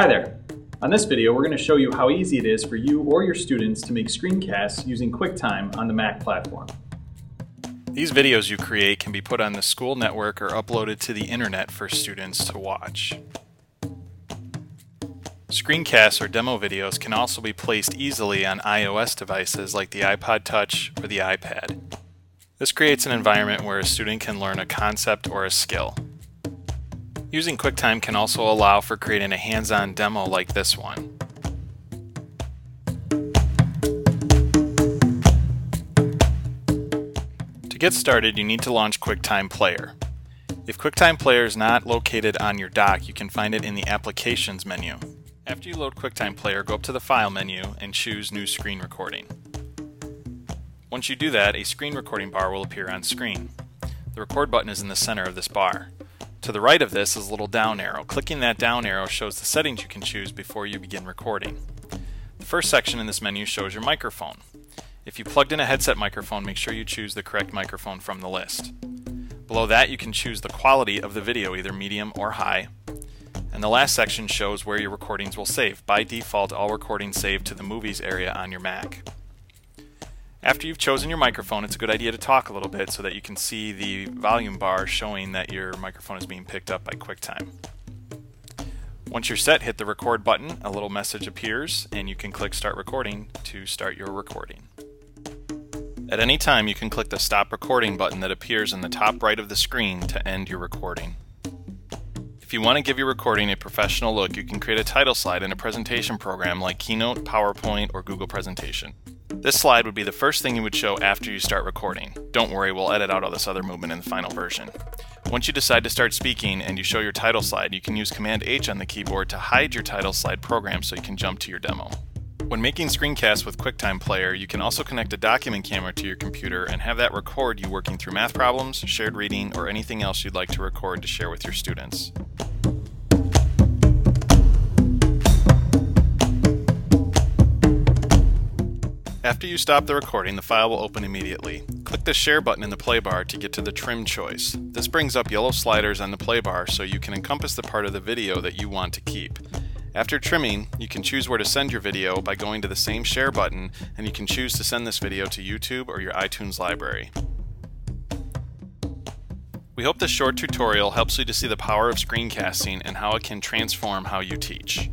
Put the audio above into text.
Hi there. On this video, we're going to show you how easy it is for you or your students to make screencasts using QuickTime on the Mac platform. These videos you create can be put on the school network or uploaded to the internet for students to watch. Screencasts or demo videos can also be placed easily on iOS devices like the iPod Touch or the iPad. This creates an environment where a student can learn a concept or a skill. Using QuickTime can also allow for creating a hands-on demo like this one. To get started, you need to launch QuickTime Player. If QuickTime Player is not located on your dock, you can find it in the Applications menu. After you load QuickTime Player, go up to the File menu and choose New Screen Recording. Once you do that, a screen recording bar will appear on screen. The record button is in the center of this bar. To the right of this is a little down arrow. Clicking that down arrow shows the settings you can choose before you begin recording. The first section in this menu shows your microphone. If you plugged in a headset microphone, make sure you choose the correct microphone from the list. Below that, you can choose the quality of the video, either medium or high. And the last section shows where your recordings will save. By default, all recordings save to the Movies area on your Mac. After you've chosen your microphone, it's a good idea to talk a little bit so that you can see the volume bar showing that your microphone is being picked up by QuickTime. Once you're set, hit the record button, a little message appears, and you can click start recording to start your recording. At any time, you can click the stop recording button that appears in the top right of the screen to end your recording. If you want to give your recording a professional look, you can create a title slide in a presentation program like Keynote, PowerPoint, or Google Presentation. This slide would be the first thing you would show after you start recording. Don't worry, we'll edit out all this other movement in the final version. Once you decide to start speaking and you show your title slide, you can use Command H on the keyboard to hide your title slide program so you can jump to your demo. When making screencasts with QuickTime Player, you can also connect a document camera to your computer and have that record you working through math problems, shared reading, or anything else you'd like to record to share with your students. After you stop the recording, the file will open immediately. Click the Share button in the play bar to get to the Trim choice. This brings up yellow sliders on the play bar so you can encompass the part of the video that you want to keep. After trimming, you can choose where to send your video by going to the same Share button, and you can choose to send this video to YouTube or your iTunes library. We hope this short tutorial helps you to see the power of screencasting and how it can transform how you teach.